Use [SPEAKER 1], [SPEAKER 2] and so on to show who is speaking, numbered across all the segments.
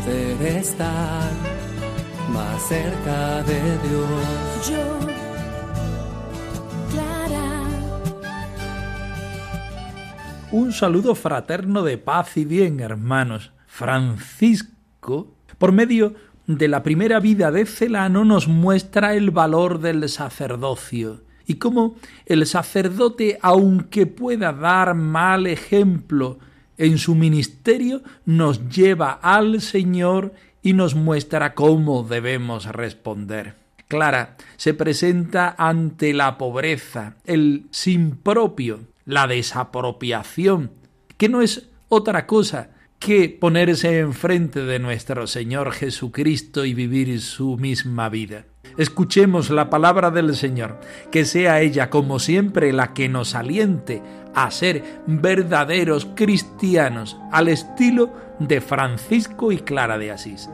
[SPEAKER 1] poder estar más cerca de Dios.
[SPEAKER 2] Yo, Clara.
[SPEAKER 3] Un saludo fraterno de paz y bien, hermanos. Francisco, por medio de la primera vida de Celano, nos muestra el valor del sacerdocio y cómo el sacerdote, aunque pueda dar mal ejemplo en su ministerio, nos lleva al Señor y nos muestra cómo debemos responder. Clara se presenta ante la pobreza, el sin propio, la desapropiación, que no es otra cosa que ponerse enfrente de nuestro Señor Jesucristo y vivir su misma vida. Escuchemos la palabra del Señor, que sea ella como siempre la que nos aliente a ser verdaderos cristianos al estilo de Francisco y Clara de Asís.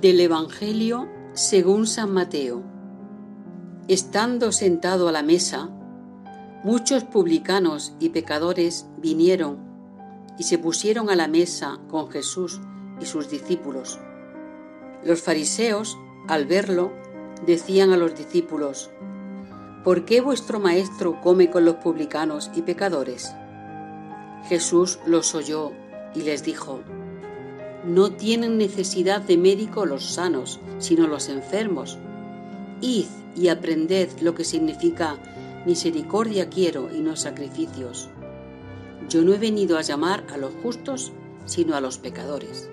[SPEAKER 4] Del Evangelio según San Mateo. Estando sentado a la mesa, muchos publicanos y pecadores vinieron y se pusieron a la mesa con Jesús y sus discípulos. Los fariseos, al verlo, decían a los discípulos, ¿Por qué vuestro maestro come con los publicanos y pecadores? Jesús los oyó y les dijo, No tienen necesidad de médico los sanos, sino los enfermos. Id y aprended lo que significa misericordia quiero y no sacrificios. Yo no he venido a llamar a los justos, sino a los pecadores.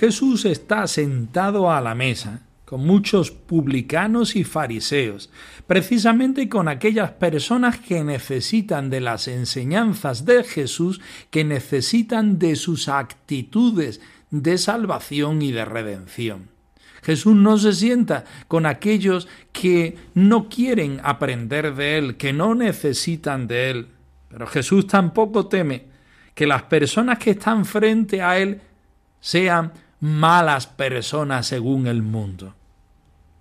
[SPEAKER 3] Jesús está sentado a la mesa con muchos publicanos y fariseos, precisamente con aquellas personas que necesitan de las enseñanzas de Jesús, que necesitan de sus actitudes de salvación y de redención. Jesús no se sienta con aquellos que no quieren aprender de Él, que no necesitan de Él. Pero Jesús tampoco teme que las personas que están frente a Él sean malas personas según el mundo.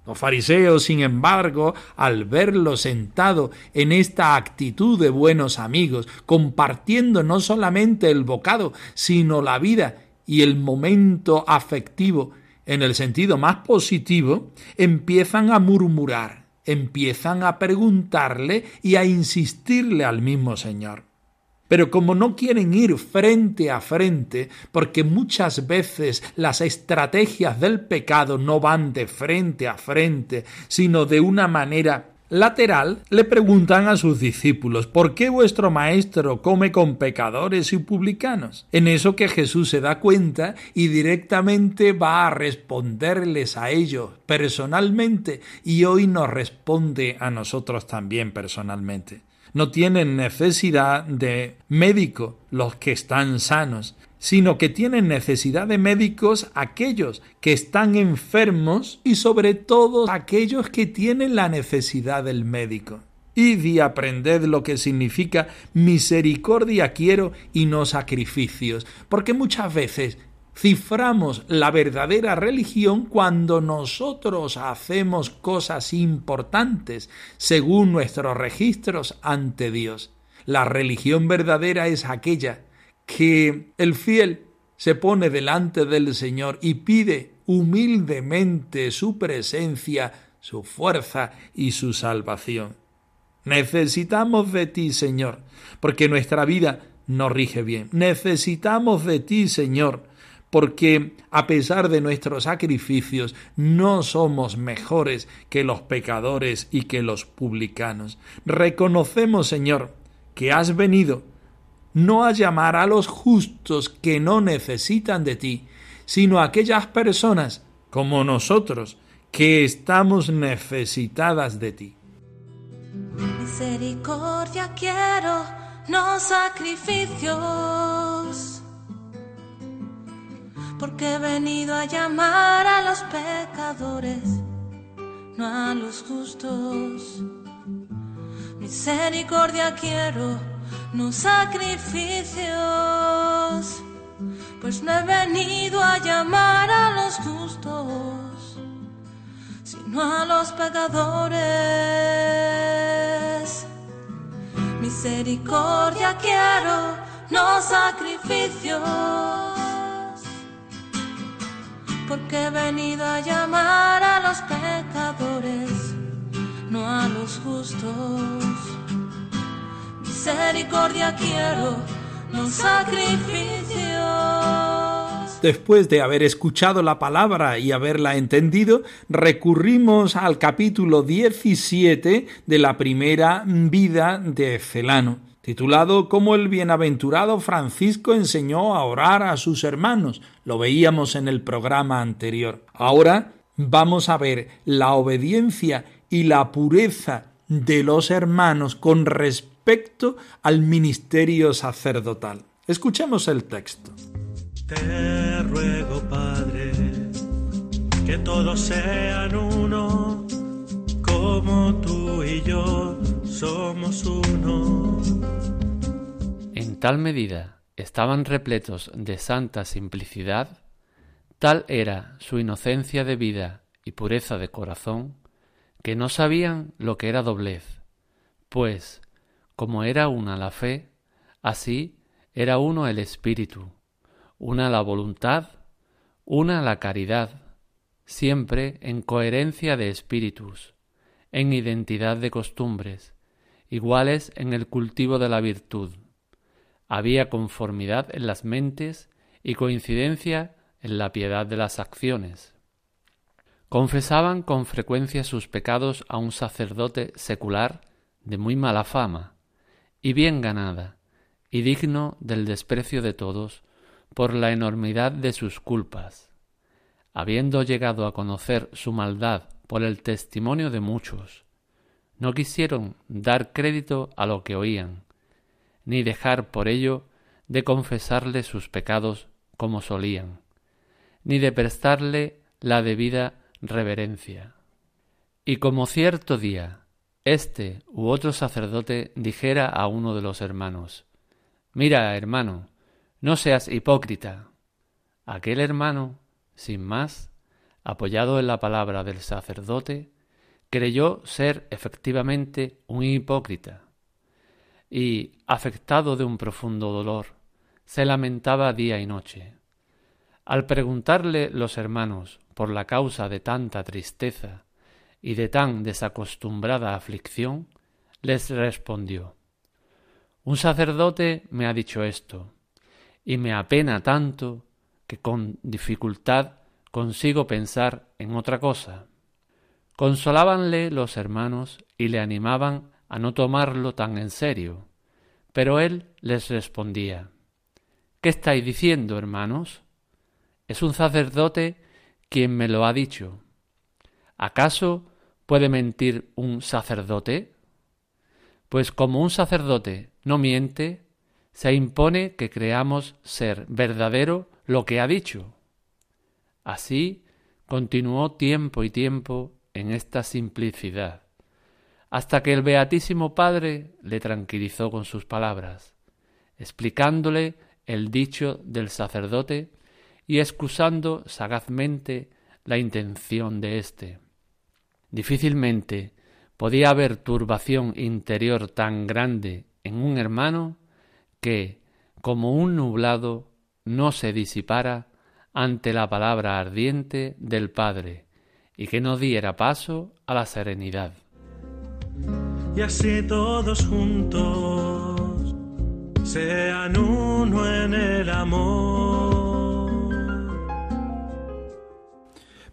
[SPEAKER 3] Los fariseos, sin embargo, al verlo sentado en esta actitud de buenos amigos, compartiendo no solamente el bocado, sino la vida y el momento afectivo en el sentido más positivo, empiezan a murmurar, empiezan a preguntarle y a insistirle al mismo Señor. Pero como no quieren ir frente a frente, porque muchas veces las estrategias del pecado no van de frente a frente, sino de una manera lateral, le preguntan a sus discípulos, ¿por qué vuestro maestro come con pecadores y publicanos? En eso que Jesús se da cuenta y directamente va a responderles a ellos personalmente y hoy nos responde a nosotros también personalmente. No tienen necesidad de médico los que están sanos, sino que tienen necesidad de médicos aquellos que están enfermos y sobre todo aquellos que tienen la necesidad del médico. Id y aprended lo que significa misericordia quiero y no sacrificios, porque muchas veces ciframos la verdadera religión cuando nosotros hacemos cosas importantes según nuestros registros ante Dios. La religión verdadera es aquella que el fiel se pone delante del Señor y pide humildemente su presencia, su fuerza y su salvación. Necesitamos de ti, Señor, porque nuestra vida no rige bien. Necesitamos de ti, Señor, porque a pesar de nuestros sacrificios no somos mejores que los pecadores y que los publicanos. Reconocemos, Señor, que has venido no a llamar a los justos que no necesitan de ti, sino a aquellas personas como nosotros que estamos necesitadas de ti.
[SPEAKER 2] Misericordia quiero, no sacrificios, porque he venido a llamar a los pecadores, no a los justos. Misericordia quiero, no sacrificios, pues no he venido a llamar a los justos, sino a los pecadores. Misericordia quiero, no sacrificios, porque he venido a llamar a los pecadores, no a los justos misericordia quiero, no sacrificios.
[SPEAKER 3] Después de haber escuchado la palabra y haberla entendido, recurrimos al capítulo 17 de la primera vida de Celano, titulado Cómo el bienaventurado Francisco enseñó a orar a sus hermanos. Lo veíamos en el programa anterior. Ahora vamos a ver la obediencia y la pureza de los hermanos con respecto al ministerio sacerdotal. Escuchemos el texto.
[SPEAKER 5] Te ruego, Padre, que todos sean uno, como tú y yo somos uno.
[SPEAKER 6] En tal medida estaban repletos de santa simplicidad, tal era su inocencia de vida y pureza de corazón, que no sabían lo que era doblez, pues como era una la fe, así era uno el espíritu, una la voluntad, una la caridad, siempre en coherencia de espíritus, en identidad de costumbres, iguales en el cultivo de la virtud. Había conformidad en las mentes y coincidencia en la piedad de las acciones. Confesaban con frecuencia sus pecados a un sacerdote secular de muy mala fama, y bien ganada, y digno del desprecio de todos por la enormidad de sus culpas. Habiendo llegado a conocer su maldad por el testimonio de muchos, no quisieron dar crédito a lo que oían, ni dejar por ello de confesarle sus pecados como solían, ni de prestarle la debida reverencia. Y como cierto día este u otro sacerdote dijera a uno de los hermanos, Mira, hermano, no seas hipócrita. Aquel hermano, sin más, apoyado en la palabra del sacerdote, creyó ser efectivamente un hipócrita, y, afectado de un profundo dolor, se lamentaba día y noche. Al preguntarle los hermanos por la causa de tanta tristeza y de tan desacostumbrada aflicción, les respondió Un sacerdote me ha dicho esto, y me apena tanto que con dificultad consigo pensar en otra cosa. Consolábanle los hermanos y le animaban a no tomarlo tan en serio, pero él les respondía ¿Qué estáis diciendo, hermanos? Es un sacerdote quien me lo ha dicho. ¿Acaso ¿Puede mentir un sacerdote? Pues como un sacerdote no miente, se impone que creamos ser verdadero lo que ha dicho. Así continuó tiempo y tiempo en esta simplicidad, hasta que el Beatísimo Padre le tranquilizó con sus palabras, explicándole el dicho del sacerdote y excusando sagazmente la intención de éste. Difícilmente podía haber turbación interior tan grande en un hermano que, como un nublado, no se disipara ante la palabra ardiente del Padre y que no diera paso a la serenidad.
[SPEAKER 5] Y así todos juntos sean uno en el amor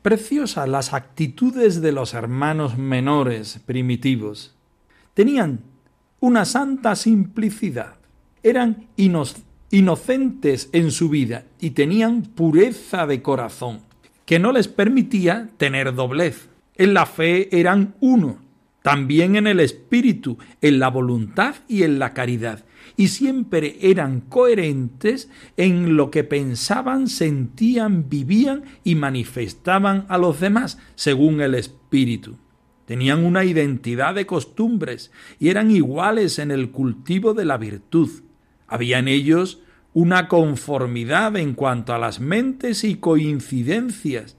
[SPEAKER 3] Preciosas las actitudes de los hermanos menores primitivos. Tenían una santa simplicidad. eran inocentes en su vida y tenían pureza de corazón, que no les permitía tener doblez. En la fe eran uno, también en el espíritu, en la voluntad y en la caridad, y siempre eran coherentes en lo que pensaban, sentían, vivían y manifestaban a los demás, según el espíritu. Tenían una identidad de costumbres y eran iguales en el cultivo de la virtud. Había en ellos una conformidad en cuanto a las mentes y coincidencias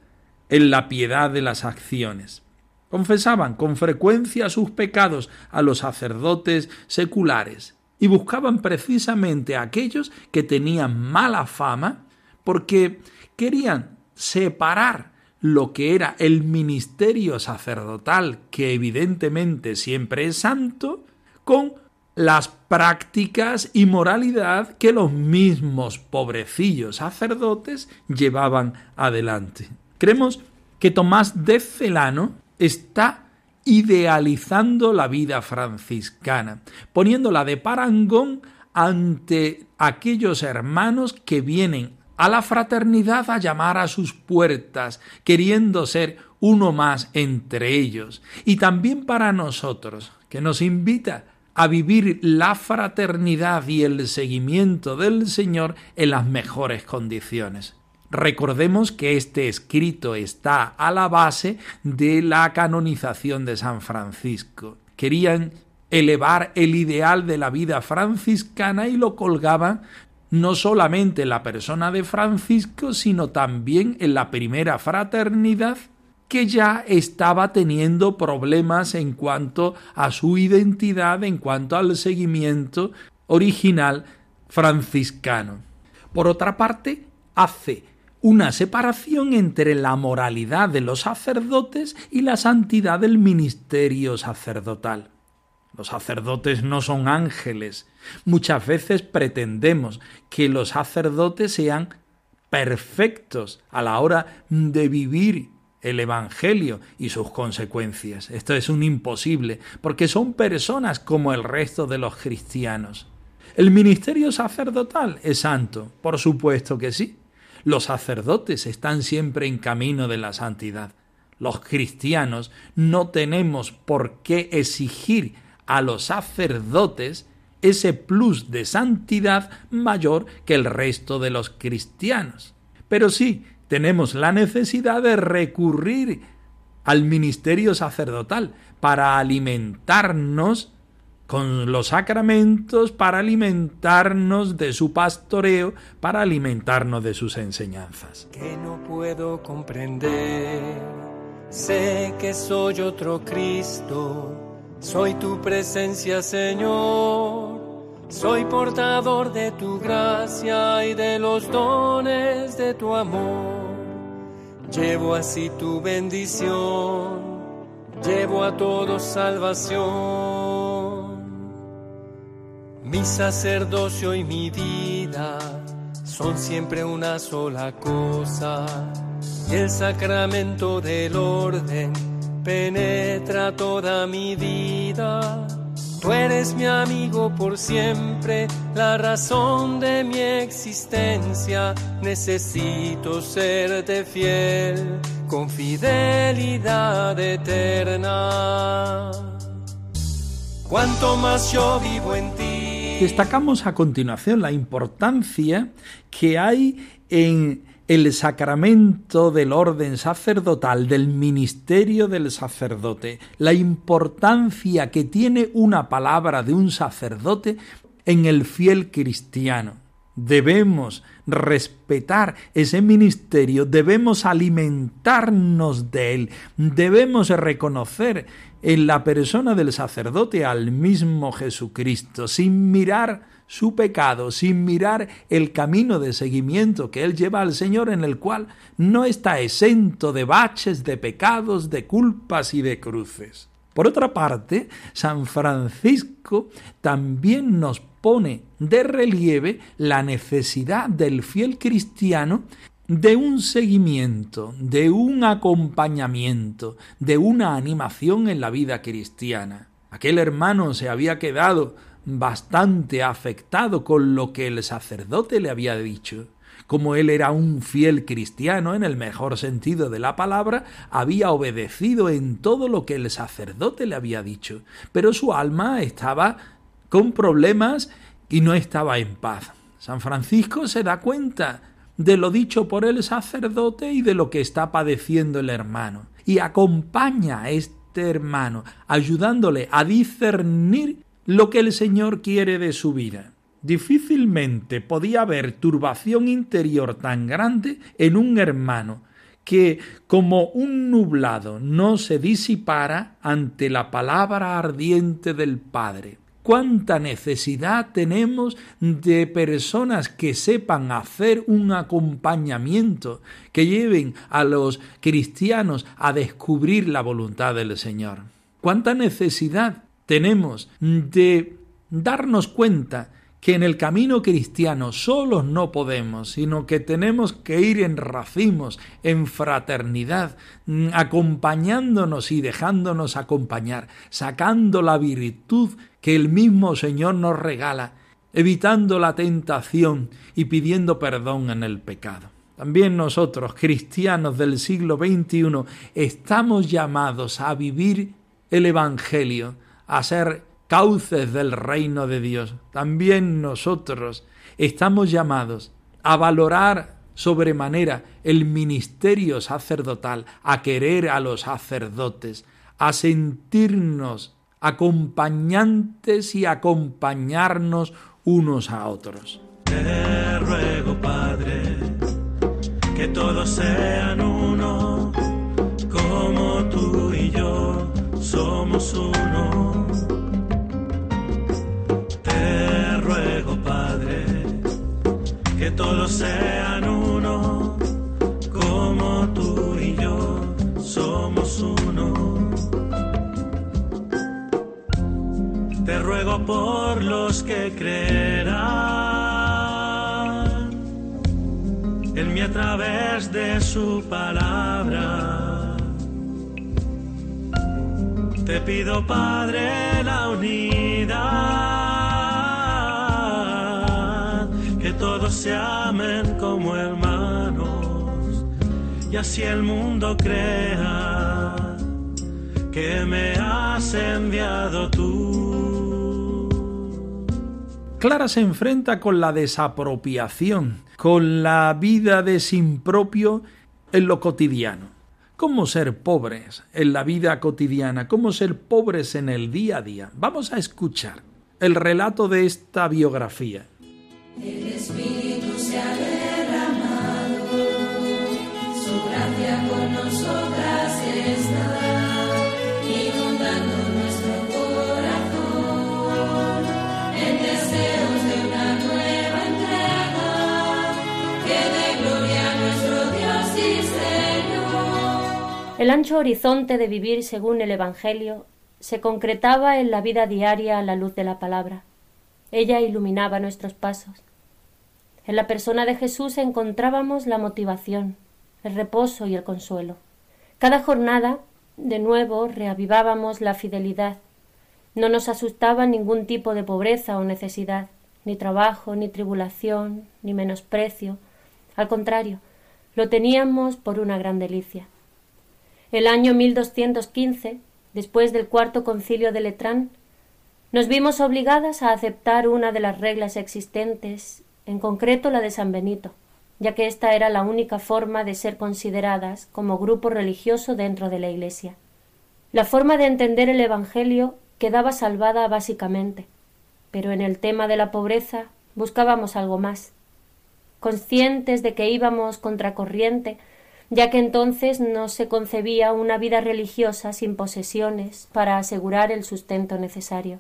[SPEAKER 3] en la piedad de las acciones. Confesaban con frecuencia sus pecados a los sacerdotes seculares y buscaban precisamente a aquellos que tenían mala fama porque querían separar lo que era el ministerio sacerdotal, que evidentemente siempre es santo, con las prácticas y moralidad que los mismos pobrecillos sacerdotes llevaban adelante. Creemos que Tomás de Celano está idealizando la vida franciscana, poniéndola de parangón ante aquellos hermanos que vienen a la fraternidad a llamar a sus puertas, queriendo ser uno más entre ellos, y también para nosotros, que nos invita a vivir la fraternidad y el seguimiento del Señor en las mejores condiciones. Recordemos que este escrito está a la base de la canonización de San Francisco. Querían elevar el ideal de la vida franciscana y lo colgaban no solamente en la persona de Francisco, sino también en la primera fraternidad que ya estaba teniendo problemas en cuanto a su identidad, en cuanto al seguimiento original franciscano. Por otra parte, hace una separación entre la moralidad de los sacerdotes y la santidad del ministerio sacerdotal. Los sacerdotes no son ángeles. Muchas veces pretendemos que los sacerdotes sean perfectos a la hora de vivir el Evangelio y sus consecuencias. Esto es un imposible, porque son personas como el resto de los cristianos. ¿El ministerio sacerdotal es santo? Por supuesto que sí. Los sacerdotes están siempre en camino de la santidad. Los cristianos no tenemos por qué exigir a los sacerdotes ese plus de santidad mayor que el resto de los cristianos. Pero sí tenemos la necesidad de recurrir al ministerio sacerdotal para alimentarnos con los sacramentos, para alimentarnos de su pastoreo, para alimentarnos de sus enseñanzas.
[SPEAKER 1] Que no puedo comprender, sé que soy otro Cristo soy tu presencia, Señor. Soy portador de tu gracia y de los dones de tu amor. Llevo así tu bendición, llevo a todos salvación. Mi sacerdocio y mi vida son siempre una sola cosa. Y el sacramento del orden penetra toda mi vida. Tú eres mi amigo por siempre, la razón de mi existencia. Necesito serte fiel, con fidelidad eterna. Cuanto más yo vivo en ti.
[SPEAKER 3] Destacamos a continuación la importancia que hay en el sacramento del orden sacerdotal, del ministerio del sacerdote, la importancia que tiene una palabra de un sacerdote en el fiel cristiano. Debemos respetar ese ministerio, debemos alimentarnos de él, debemos reconocer en la persona del sacerdote al mismo Jesucristo, sin mirar su pecado sin mirar el camino de seguimiento que él lleva al Señor en el cual no está exento de baches, de pecados, de culpas y de cruces. Por otra parte, San Francisco también nos pone de relieve la necesidad del fiel cristiano de un seguimiento, de un acompañamiento, de una animación en la vida cristiana. Aquel hermano se había quedado bastante afectado con lo que el sacerdote le había dicho. Como él era un fiel cristiano en el mejor sentido de la palabra, había obedecido en todo lo que el sacerdote le había dicho, pero su alma estaba con problemas y no estaba en paz. San Francisco se da cuenta de lo dicho por el sacerdote y de lo que está padeciendo el hermano, y acompaña a este hermano, ayudándole a discernir lo que el Señor quiere de su vida. Difícilmente podía haber turbación interior tan grande en un hermano que como un nublado no se disipara ante la palabra ardiente del Padre. Cuánta necesidad tenemos de personas que sepan hacer un acompañamiento, que lleven a los cristianos a descubrir la voluntad del Señor. Cuánta necesidad tenemos de darnos cuenta que en el camino cristiano solos no podemos, sino que tenemos que ir en racimos, en fraternidad, mm, acompañándonos y dejándonos acompañar, sacando la virtud que el mismo Señor nos regala, evitando la tentación y pidiendo perdón en el pecado. También nosotros, cristianos del siglo XXI, estamos llamados a vivir el Evangelio, a ser cauces del reino de Dios. También nosotros estamos llamados a valorar sobremanera el ministerio sacerdotal, a querer a los sacerdotes, a sentirnos acompañantes y acompañarnos unos a otros.
[SPEAKER 5] Te ruego, Padre, que todos sean somos uno que todos sean uno, como tú y yo somos uno. Te ruego por los que creerán en mí a través de su palabra. Te pido, Padre, la unidad todos se amen como hermanos y así el mundo crea que me has enviado tú.
[SPEAKER 3] Clara se enfrenta con la desapropiación, con la vida de sin propio en lo cotidiano. ¿Cómo ser pobres en la vida cotidiana? ¿Cómo ser pobres en el día a día? Vamos a escuchar el relato de esta biografía.
[SPEAKER 7] El ancho horizonte de vivir según el Evangelio se concretaba en la vida diaria a la luz de la palabra. Ella iluminaba nuestros pasos. En la persona de Jesús encontrábamos la motivación, el reposo y el consuelo. Cada jornada, de nuevo, reavivábamos la fidelidad. No nos asustaba ningún tipo de pobreza o necesidad, ni trabajo, ni tribulación, ni menosprecio. Al contrario, lo teníamos por una gran delicia. El año 1215, después del cuarto concilio de Letrán, nos vimos obligadas a aceptar una de las reglas existentes en concreto la de San Benito, ya que esta era la única forma de ser consideradas como grupo religioso dentro de la Iglesia. La forma de entender el Evangelio quedaba salvada básicamente, pero en el tema de la pobreza buscábamos algo más. Conscientes de que íbamos contracorriente, ya que entonces no se concebía una vida religiosa sin posesiones para asegurar el sustento necesario.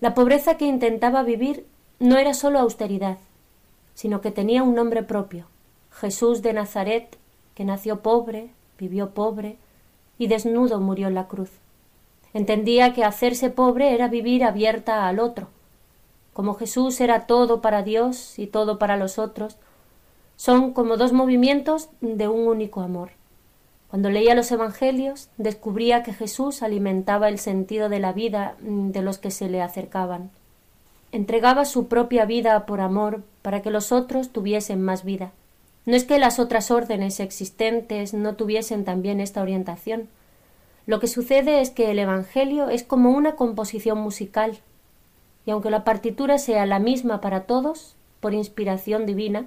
[SPEAKER 7] La pobreza que intentaba vivir no era sólo austeridad, sino que tenía un nombre propio, Jesús de Nazaret, que nació pobre, vivió pobre y desnudo murió en la cruz. Entendía que hacerse pobre era vivir abierta al otro. Como Jesús era todo para Dios y todo para los otros, son como dos movimientos de un único amor. Cuando leía los Evangelios, descubría que Jesús alimentaba el sentido de la vida de los que se le acercaban. entregaba su propia vida por amor para que los otros tuviesen más vida. No es que las otras órdenes existentes no tuviesen también esta orientación. Lo que sucede es que el Evangelio es como una composición musical, y aunque la partitura sea la misma para todos, por inspiración divina,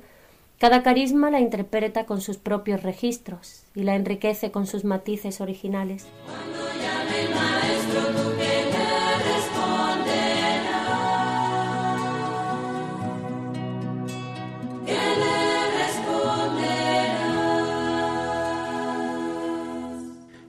[SPEAKER 7] cada carisma la interpreta con sus propios registros y la enriquece con sus matices originales.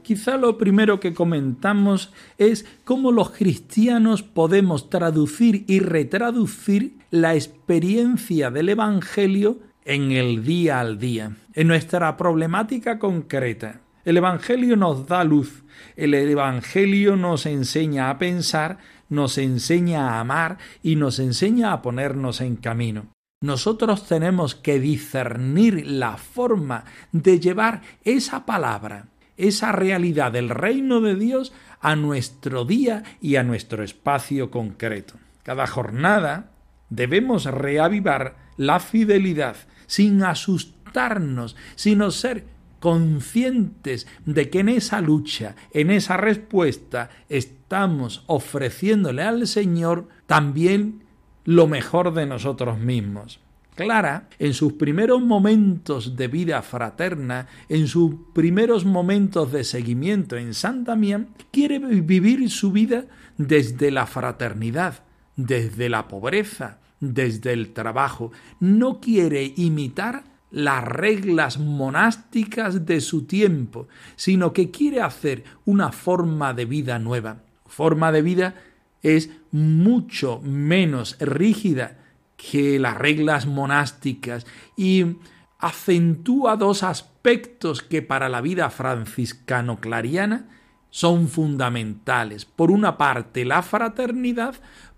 [SPEAKER 3] Quizá lo primero que comentamos es cómo los cristianos podemos traducir y retraducir la experiencia del Evangelio en el día al día, en nuestra problemática concreta. El Evangelio nos da luz, el Evangelio nos enseña a pensar, nos enseña a amar y nos enseña a ponernos en camino. Nosotros tenemos que discernir la forma de llevar esa palabra, esa realidad del reino de Dios a nuestro día y a nuestro espacio concreto. Cada jornada debemos reavivar la fidelidad sin asustarnos, sino ser conscientes de que en esa lucha, en esa respuesta, estamos ofreciéndole al Señor también lo mejor de nosotros mismos. Clara, en sus primeros momentos de vida fraterna, en sus primeros momentos de seguimiento en Santa Mía, quiere vivir su vida desde la fraternidad, desde la pobreza, desde el trabajo. No quiere imitar las reglas monásticas de su tiempo, sino que quiere hacer una forma de vida nueva. Forma de vida es mucho menos rígida que las reglas monásticas y acentúa dos aspectos que para la vida franciscano-clariana son fundamentales. Por una parte, la fraternidad,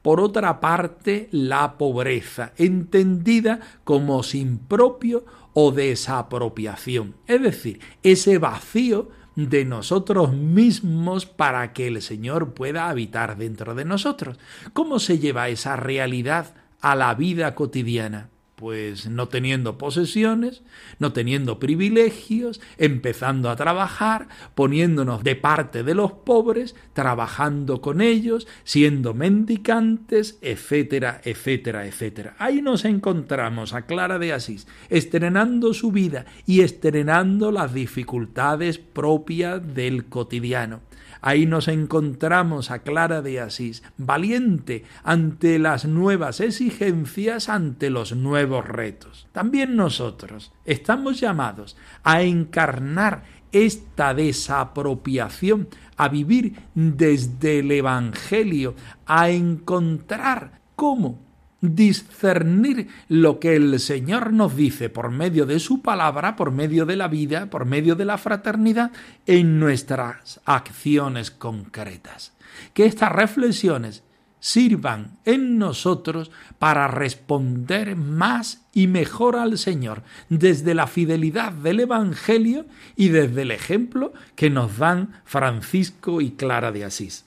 [SPEAKER 3] por otra parte, la pobreza, entendida como sin propio o desapropiación, es decir, ese vacío de nosotros mismos para que el Señor pueda habitar dentro de nosotros. ¿Cómo se lleva esa realidad a la vida cotidiana? Pues no teniendo posesiones, no teniendo privilegios, empezando a trabajar, poniéndonos de parte de los pobres, trabajando con ellos, siendo mendicantes, etcétera, etcétera, etcétera. Ahí nos encontramos a Clara de Asís, estrenando su vida y estrenando las dificultades propias del cotidiano. Ahí nos encontramos a Clara de Asís, valiente ante las nuevas exigencias, ante los nuevos retos. También nosotros estamos llamados a encarnar esta desapropiación, a vivir desde el Evangelio, a encontrar cómo discernir lo que el Señor nos dice por medio de su palabra, por medio de la vida, por medio de la fraternidad, en nuestras acciones concretas. Que estas reflexiones sirvan en nosotros para responder más y mejor al Señor desde la fidelidad del Evangelio y desde el ejemplo que nos dan Francisco y Clara de Asís.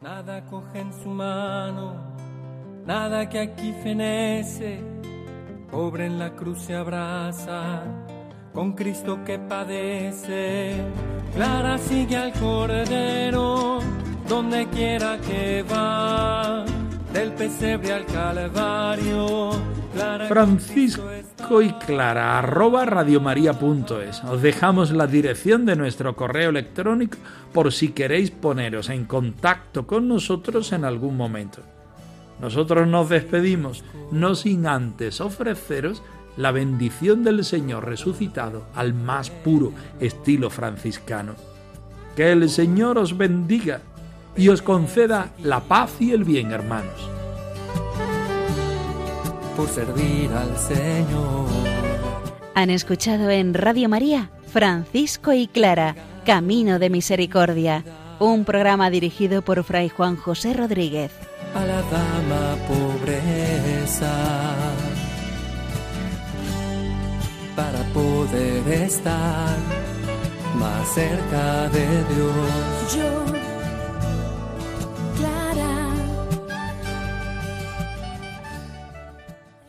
[SPEAKER 1] Nada coge en su mano nada que aquí fenece, pobre en la cruz se abraza, con Cristo que padece. Clara sigue al Cordero, donde quiera que va, del pesebre al Calvario.
[SPEAKER 3] Francisco y Clara, arroba radiomaria.es. Os dejamos la dirección de nuestro correo electrónico por si queréis poneros en contacto con nosotros en algún momento. Nosotros nos despedimos, no sin antes ofreceros la bendición del Señor resucitado al más puro estilo franciscano. Que el Señor os bendiga y os conceda la paz y el bien, hermanos.
[SPEAKER 1] Por servir al Señor.
[SPEAKER 8] Han escuchado en Radio María Francisco y Clara, Camino de Misericordia, un programa dirigido por Fray Juan José Rodríguez
[SPEAKER 1] a la dama pobreza para poder estar más cerca de Dios.